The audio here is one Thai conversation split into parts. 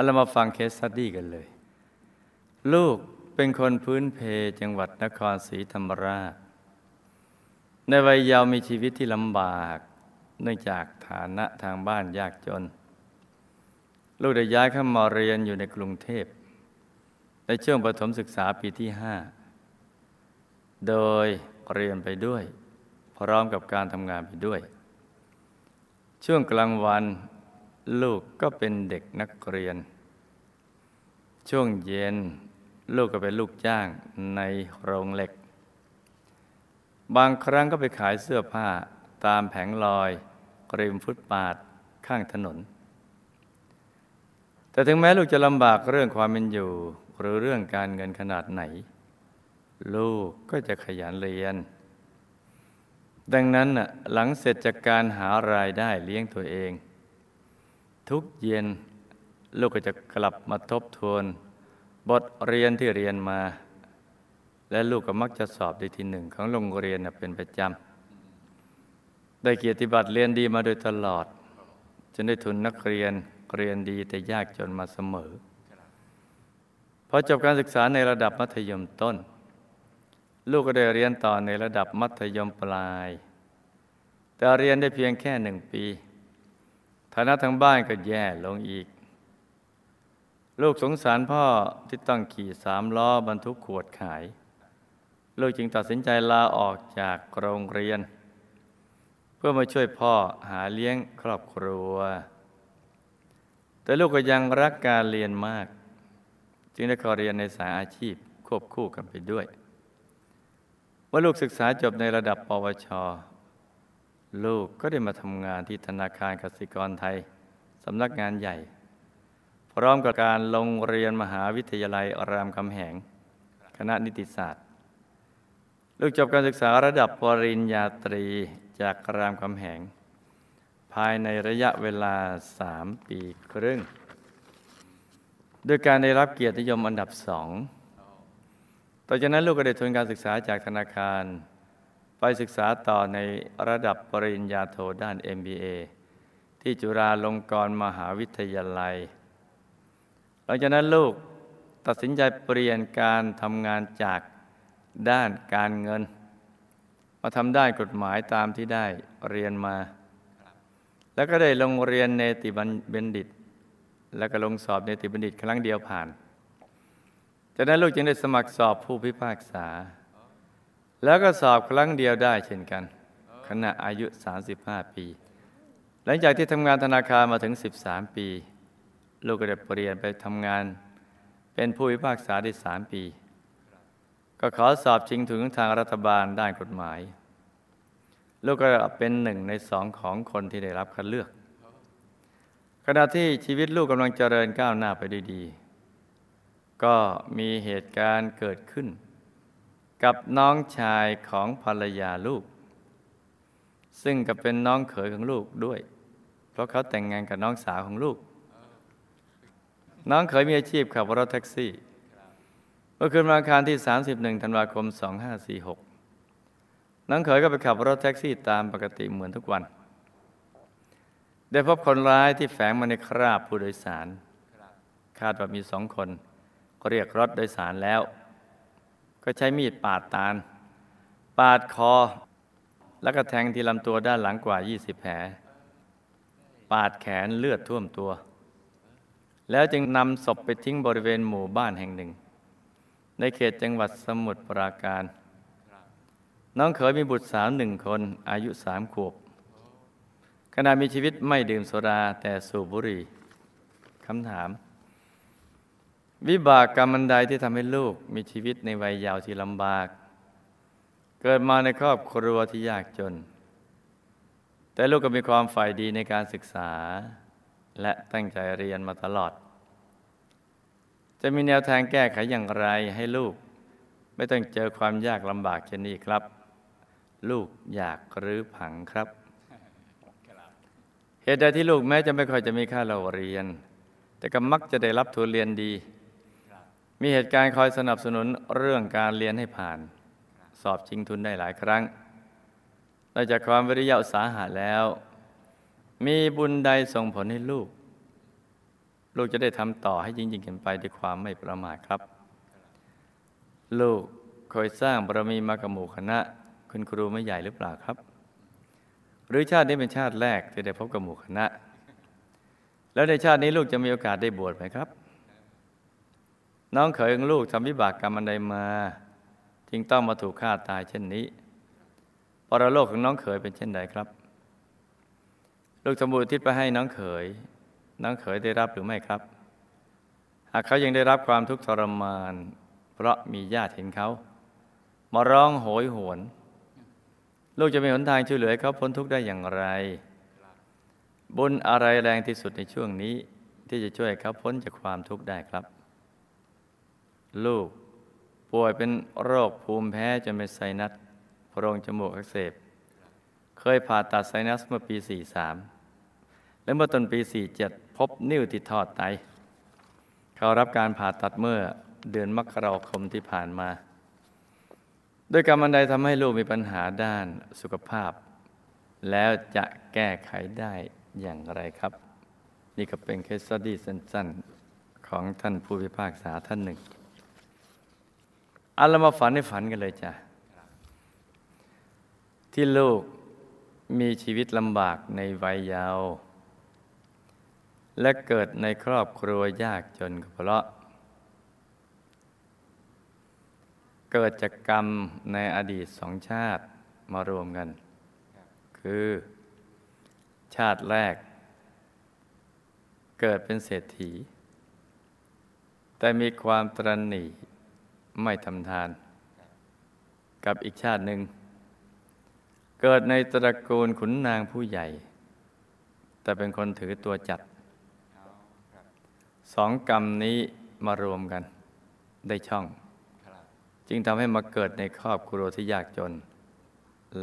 เอาเรามาฟัง case study กันเลย ลูกเป็นคนพื้นเพจังหวัดนครศรีธรรมราช ในวัยเยาว์มีชีวิตที่ลำบาก เนื่องจากฐานะทางบ้านยากจน ลูกได้ย้ายเข้ามาเรียนอยู่ในกรุงเทพ ในช่วงประถมศึกษาปีที่ห้าโดยเรียนไปด้วย พร้อมกับการทำงานไปด้วย ช่วงกลางวัน ลูกก็เป็นเด็กนักเรียน ช่วงเย็นลูกก็เป็นลูกจ้างในโรงเหล็ก บางครั้งก็ไปขายเสื้อผ้าตามแผงลอยริมฟุตปาดข้างถนน แต่ถึงแม้ลูกจะลำบากเรื่องความเป็นอยู่ หรือเรื่องการเงินขนาดไหน ลูกก็จะขยันเรียน ดังนั้นหลังเสร็จจากการหารายได้เลี้ยงตัวเอง ทุกเย็นลูกก็จะกลับมาทบทวน บทเรียนที่เรียนมา และลูกก็มักจะสอบได้ที่หนึ่งของโรงเรียนเป็นประจำได้เกียรติบัตรเรียนดีมาโดยตลอดจนได้ทุนนักเรียนเรียนดีแต่ยากจนมาเสมอพอจบการศึกษาในระดับมัธยมต้น ลูกก็ได้เรียนต่อในระดับมัธยมปลาย แต่เรียนได้เพียงแค่หนึ่งปี ฐานะทางบ้านก็แย่ลงอีก ลูกสงสารพ่อที่ต้องขี่สามล้อบรรทุกขวดขาย ลูกจึงตัดสินใจลาออกจากโรงเรียน เพื่อมาช่วยพ่อหาเลี้ยงครอบครัว แต่ลูกก็ยังรักการเรียนมาก จึงได้ขอเรียนในสายอาชีพควบคู่กันไปด้วยเมื่อลูกศึกษาจบในระดับปวช ลูกก็ได้มาทำงานที่ธนาคารกสิกรไทยสำนักงานใหญ่ พร้อมกับการลงเรียนมหาวิทยาลัยรามคำแหง คณะนิติศาสตร์ ลูกจบการศึกษาระดับปริญญาตรีจากรามคำแหง ภายในระยะเวลาสามปีครึ่ง โดยการได้รับเกียรตินิยมอันดับสอง ต่อจากนั้นลูกก็ได้ทุนการศึกษาจากธนาคาร ไปศึกษาต่อในระดับปริญญาโทด้าน MBA ที่จุฬาลงกรณ์มหาวิทยาลัย หลังจากนั้นลูกตัดสินใจเปลี่ยนการทำงานจากด้านการเงิน มาทำด้านกฎหมายตามที่ได้เรียนมา แล้วก็ได้ลงเรียนเนติบัณฑิต แล้วก็ลงสอบเนติบัณฑิตครั้งเดียวผ่าน จากนั้นลูกจึงได้สมัครสอบผู้พิพากษา แล้วก็สอบครั้งเดียวได้เช่นกัน ขณะอายุ 35 ปี หลังจากที่ทำงานธนาคารมาถึง 13 ปี ลูกก็ได้เปลี่ยนไปทำงาน เป็นผู้พิพากษาได้3ปี ก็ขอสอบชิงถึงทางรัฐบาลด้านกฎหมาย ลูกก็เป็นหนึ่งในสองของคนที่ได้รับคัดเลือก ขณะที่ชีวิตลูกกำลังเจริญก้าวหน้าไปด้ดี ก็มีเหตุการณ์เกิดขึ้น กับน้องชายของภรรยาลูก ซึ่งก็เป็นน้องเขยของลูกด้วย เพราะเขาแต่งงานกับน้องสาวของลูก น้องเขยมีอาชีพขับรถแท็กซี่เมื่อคืนวันอังคารที่ 31 ธันวาคม 2546 น้องเขยก็ไปขับรถแท็กซี่ตามปกติเหมือนทุกวัน ได้พบคนร้ายที่แฝงมาในคราบผู้โดยสาร คาดว่ามีสองคนเรียกรถโดยสารแล้ว ก็ใช้มีดปาดตาล ปาดคอ แล้วก็แทงที่ลำตัวด้านหลังกว่า 20 แผล ปาดแขนเลือดท่วมตัว แล้วจึงนำศพไปทิ้งบริเวณหมู่บ้านแห่งหนึ่ง ในเขตจังหวัดสมุทรปราการ น้องเขยมีบุตรสาวหนึ่งคนอายุสามขวบขณะมีชีวิตไม่ดื่มโซดาแต่สูบบุหรี่คำถาม วิบากกรรมอันใดที่ทำให้ลูกมีชีวิตในวัยยาวที่ลำบาก เกิดมาในครอบครัวที่ยากจน แต่ลูกก็มีความฝ่ายดีในการศึกษา และตั้งใจเรียนมาตลอด จะมีแนวทางแก้ไขอย่างไรให้ลูก ไม่ต้องเจอความยากลำบากเช่นนี้ครับ ลูกอยากรื้อผังครับ เหตุใดที่ลูกแม้จะไม่ค่อยจะมีค่าเราเรียน แต่ก็มักจะได้รับทุนเรียนดี มีเหตุการณ์คอยสนับสนุนเรื่องการเรียนให้ผ่าน สอบชิงทุนได้หลายครั้งนอกจากความวิริยะอุตสาหะแล้ว มีบุญใดส่งผลให้ลูก ลูกจะได้ทำต่อให้ยิ่งยิ่งขึ้นไปด้วยความไม่ประมาทครับ ลูกเคยสร้างบารมีมากับหมู่คณะ คุณครูไม่ใหญ่หรือเปล่าครับ หรือชาตินี้เป็นชาติแรกที่ได้พบกับหมู่คณะ แล้วในชาตินี้ลูกจะมีโอกาสได้บวชไหมครับ น้องเขยของลูกทำวิบากกรรมอันใดมา จึงต้องมาถูกฆ่าตายเช่นนี้ปรโลกของน้องเขยเป็นเช่นใดครับ ลูกทำบุญทิศไปให้น้องเขย น้องเขยได้รับหรือไม่ครับ หากเขายังได้รับความทุกข์ทรมาน เพราะมีญาติเห็นเขา มาร้องโหยหวน ลูกจะมีหนทางช่วยเหลือเขาพ้นทุกข์ได้อย่างไร บุญอะไรแรงที่สุดในช่วงนี้ ที่จะช่วยเขาพ้นจากความทุกข์ได้ครับ ลูก ป่วยเป็นโรคภูมิแพ้จนเป็นไซนัสโพรงจมูกอักเสบ เคยผ่าตัดไซนัสเมื่อปี 43 และเมื่อต้นปี 47 พบนิ้วติดทอดไต เขารับการผ่าตัดเมื่อเดือนมกราคมที่ผ่านมาโดยกรรมอันใดทำให้ลูกมีปัญหาด้านสุขภาพ แล้วจะแก้ไขได้อย่างไรครับ นี่ก็เป็นเคสสตี้สั้นๆ ของท่านผู้พิพากษาท่านหนึ่ง เอาเรามาฝันให้ฝันกันเลยจ้ะที่ลูกมีชีวิตลำบากในวัยเยาว์และเกิดในครอบครัวยากจนก็เพราะ เกิดจากกรรมในอดีตสองชาติมารวมกัน คือ ชาติแรก เกิดเป็นเศรษฐี แต่มีความตรณี ไม่ทำทาน กับอีกชาติหนึ่ง เกิดในตระกูลขุนนางผู้ใหญ่ แต่เป็นคนถือตัวจัด สองกรรมนี้มารวมกัน ได้ช่อง จึงทำให้มาเกิดในครอบครัวที่ยากจน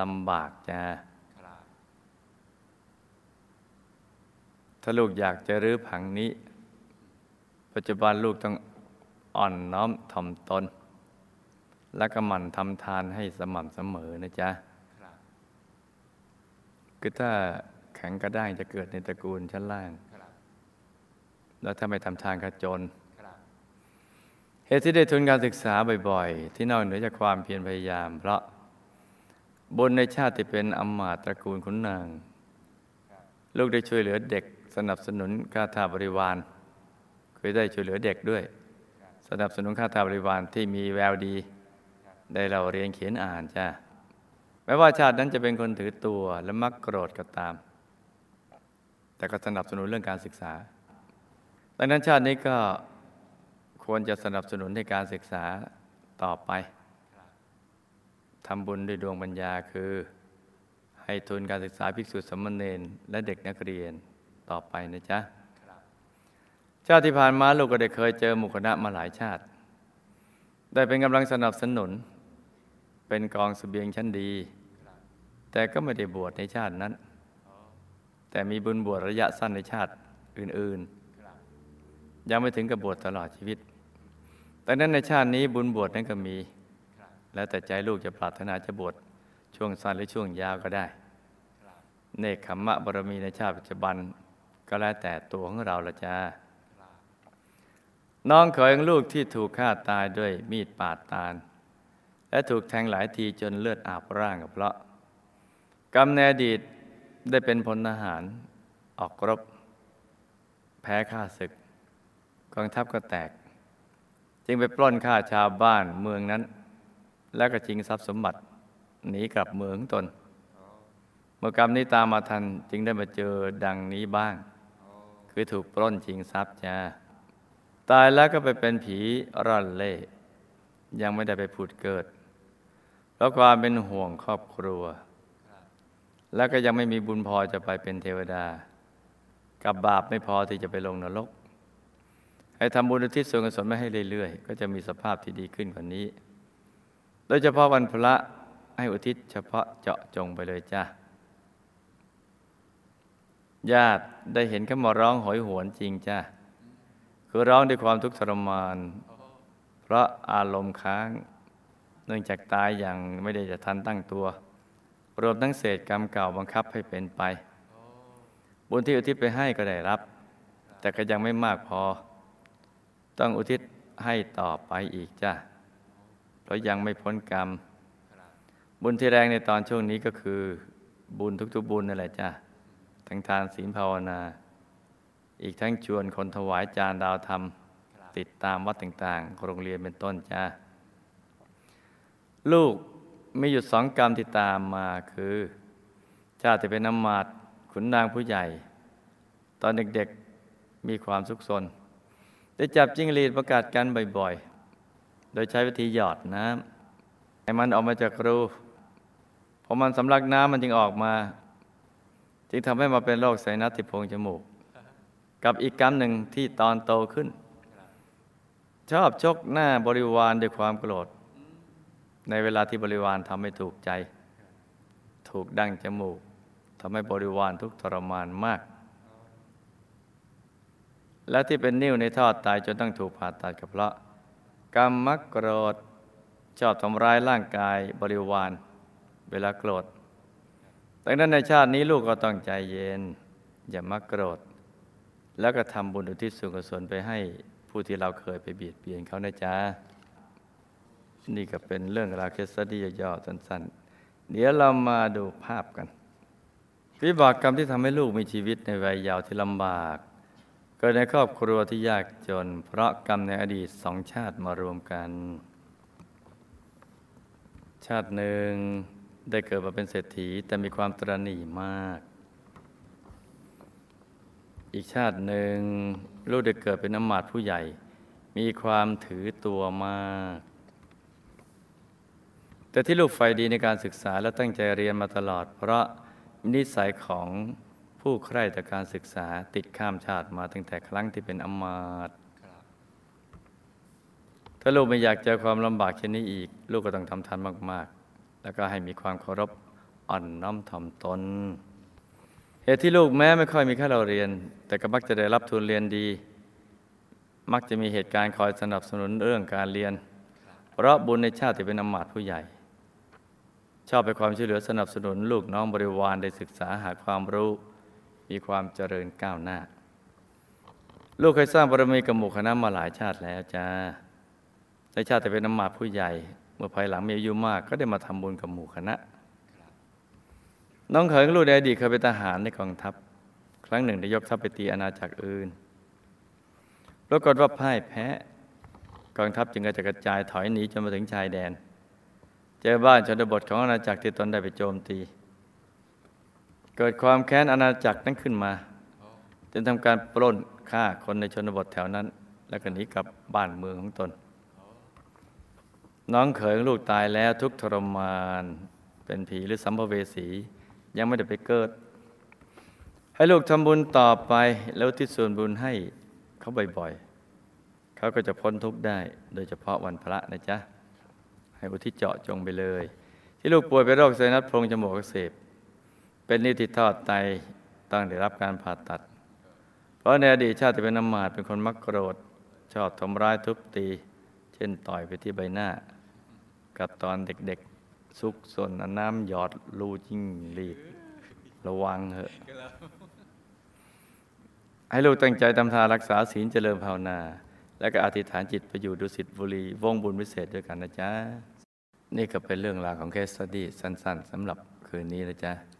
ลำบากจ้าถ้าลูกอยากจะรื้อผังนี้ ปัจจุบันลูกต้องอ่อนน้อมถ่อมตน และก็หมั่นทำทานให้สม่ำเสมอนะจ๊ะคือถ้าแข็งกระด้างจะเกิดในตระกูลชั้นล่าง แล้วถ้าไม่ทำทานก็จนเหตุที่ได้ทุนการศึกษาบ่อยๆ ที่นอกเหนือจากความเพียรพยายาม เพราะบนในชาติที่เป็นอำมาตย์ตระกูลขุนนาง ลูกได้ช่วยเหลือเด็กสนับสนุนค่าทาบริวารเคยได้ช่วยเหลือเด็กด้วย สนับสนุนค่าทาบริวารที่มีแววดี ได้เราเรียนเขียนอ่านจ้าแม้ว่าชาตินั้นจะเป็นคนถือตัวและมักโกรธก็ตาม แต่ก็สนับสนุนเรื่องการศึกษา ดังนั้นชาตินี้ก็ควรจะสนับสนุนในการศึกษาต่อไปทำบุญด้วยดวงปัญญาคือ ให้ทุนการศึกษาภิกษุสามเณรและเด็กนักเรียนต่อไปนะจ๊ะชาติที่ผ่านมาลูกก็ได้เคยเจอหมู่คณะมาหลายชาติ ได้เป็นกำลังสนับสนุน เป็นกองสเสบียงชั้นดี แต่ก็ไม่ได้บวชในชาตินั้น แต่มีบุญบวชระยะสั้นในชาติอื่นๆ ยังไม่ถึงกับบวชตลอดชีวิต แต่นั้นในชาตินี้บุญบวชนั้นก็มี แล้วแต่ใจลูกจะปรารถนาจะบวชช่วงสั้นหรือช่วงยาวก็ได้ เนคขมมะบารมีในชาติปัจจุบันก็แล้วแต่ตัวของเราละจ้าน้องเขยของลูกที่ถูกฆ่าตายด้วยมีดปาดตาล และถูกแทงหลายทีจนเลือดอาบร่างกับเพราะ กรรมในอดีตได้เป็นพลทหารออกรบ แพ้ข้าศึก กองทัพก็แตก จึงไปปล้นฆ่าชาวบ้านเมืองนั้น แล้วก็ชิงทรัพย์สมบัติหนีกลับเมืองตน เมื่อกรรมนี้ตามมาทันจึงได้มาเจอดังนี้บ้าง คือถูกปล้นชิงทรัพย์จ้าตายแล้วก็ไปเป็นผีร่อนเล่ ยังไม่ได้ไปผุดเกิด เพราะความเป็นห่วงครอบครัว แล้วก็ยังไม่มีบุญพอจะไปเป็นเทวดา กับบาปไม่พอที่จะไปลงนรก ให้ทำบุญอุทิศส่วนกุศลไม่ให้เรื่อยๆ ก็จะมีสภาพที่ดีขึ้นกว่านี้ โดยเฉพาะวันพระให้อุทิศเฉพาะเจาะจงไปเลยจ้าญาติได้เห็นเขามาร้องหอยหวนจริงจ้าคือร้องด้วยความทุกข์ทรมาน เพราะอารมณ์ค้าง นื่องจากตายอย่างไม่ได้จะทันตั้งตัว รวมทั้งเศษกรรมเก่าบังคับให้เป็นไป บุญที่อุทิศไปให้ก็ได้รับ แต่ก็ยังไม่มากพอ ต้องอุทิศให้ต่อไปอีกจ้ะเพราะยังไม่พ้นกรรม บุญที่แรงในตอนช่วงนี้ก็คือ บุญทุกๆบุญนั่นแหละจ้ะทั้งทานศีลภาวนา อีกทั้งชวนคนถวายจานดาวธรรม ติดตามวัดต่างๆ โรงเรียนเป็นต้นจ้า ลูกมีอยู่สองกรรมที่ตามมาคือ ชาติเป็นน้ำมาดขุนนางผู้ใหญ่ ตอนเด็กๆมีความสุขสน ได้จับจิ้งหรีดประกาศกันบ่อยๆ โดยใช้วิธีหยอดน้ำให้มันออกมาจากรูพอมันสำลักน้ำมันจึงออกมา จึงทำให้มาเป็นโรคไซนัสติดโพรงจมูก กับอีกกรรมหนึ่งที่ตอนโตขึ้น ชอบชกหน้าบริวารด้วยความโกรธ ในเวลาที่บริวารทำไม่ถูกใจ ถูกดั้งจมูกทำให้บริวารทุกทรมานมาก และที่เป็นนิ้วในท่อตายจนต้องถูกผ่าตัดกับเพราะ กรรมมักโกรธชอบทำร้ายร่างกายบริวาร เวลาโกรธดังนั้นในชาตินี้ลูกก็ต้องใจเย็น อย่ามักโกรธ แล้วก็ทำบุญอุทิศส่วนกุศลไปให้ผู้ที่เราเคยไปเบียดเบียนเขานะจ๊ะ นี่ก็เป็นเรื่องราวเคสสตี้ย่อๆสั้นๆ เดี๋ยวเรามาดูภาพกัน วิบากกรรมที่ทำให้ลูกมีชีวิตในวัยยาวที่ลำบาก เกิดในครอบครัวที่ยากจน เพราะกรรมในอดีตสองชาติมารวมกัน ชาติหนึ่งได้เกิดมาเป็นเศรษฐีแต่มีความตรณีมาก อีกชาติหนึ่งลูกได้เกิดเป็นน้ำมาดผู้ใหญ่ มีความถือตัวมาก แต่ที่ลูกใฝ่ดีในการศึกษาและตั้งใจเรียนมาตลอด เพราะนิสัยของผู้ใคร่ต่อการศึกษาติดข้ามชาติมาตั้งแต่ครั้งที่เป็นอำมาตย์ถ้าลูกไม่อยากเจอความลำบากเช่นนี้อีก ลูกก็ต้องทำทานมาก ๆ แล้วก็ให้มีความเคารพอ่อนน้อมถ่อมตน เหตุที่ลูกแม้ไม่ค่อยมีค่าเราเรียน แต่ก็มักจะได้รับทุนเรียนดี มักจะมีเหตุการณ์คอยสนับสนุนเรื่องการเรียน เพราะบุญในชาติที่เป็นอำมาตย์ผู้ใหญ่ ชอบไปความช่วยเหลือสนับสนุนลูกน้องบริวารได้ศึกษาหาความรู้ มีความเจริญก้าวหน้า ลูกเคยสร้างบารมีกับหมู่คณะมาหลายชาติแล้วจ้าในชาติแต่เป็นอำมาผู้ใหญ่ เมื่อภายหลังมีอายุมากก็ได้มาทำบุญกับหมู่คณะ น้องเขยของลูกในอดีตเคยเป็นทหารในกองทัพ ครั้งหนึ่งได้ยกทัพไปตีอาณาจักรอื่นปรากฏว่าพ่ายแพ้กองทัพจึงกระจายถอยหนีจนมาถึงชายแดน เจอบ้านชนบทของอาณาจักรที่ตนได้ไปโจมตี เกิดความแค้นอาณาจักรนั้นขึ้นมาจนทำการปล้นฆ่าคนในชนบทแถวนั้น แล้วก็หนีกลับบ้านเมืองของตน น้องเขยลูกตายแล้วทุกทรมานเป็นผีหรือสัมภเวสี ยังไม่ได้ไปเกิด ให้ลูกทำบุญต่อไปแล้วที่ส่วนบุญให้เขาบ่อยๆ เขาก็จะพ้นทุกข์ได้ โดยเฉพาะวันพระนะจ๊ะ ให้อุทิศเจาะจงไปเลย ที่ลูกป่วยเป็นโรคไซนัสโพรงจมูกอักเสบเป็นนิติทอดไตต้องได้รับการผ่าตัด เพราะในอดีตชาติเป็นน้ำมาดเป็นคนมักโกรธ ชอบทำร้ายทุบตี เช่นต่อยไปที่ใบหน้า กับตอนเด็กๆซุกซนอาน้ำหยอดรูจิ้งหรีดระวังเถอะ ให้ลูกตั้งใจทำทานรักษาศีลเจริญภาวนา แล้วก็อธิษฐานจิตไปอยู่ดุสิตบุรีวงบุญวิเศษด้วยกันนะจ๊ะ นี่ก็เป็นเรื่องราวของเคสสตี้สั้น ๆสำหรับคืนนี้นะจ๊ะ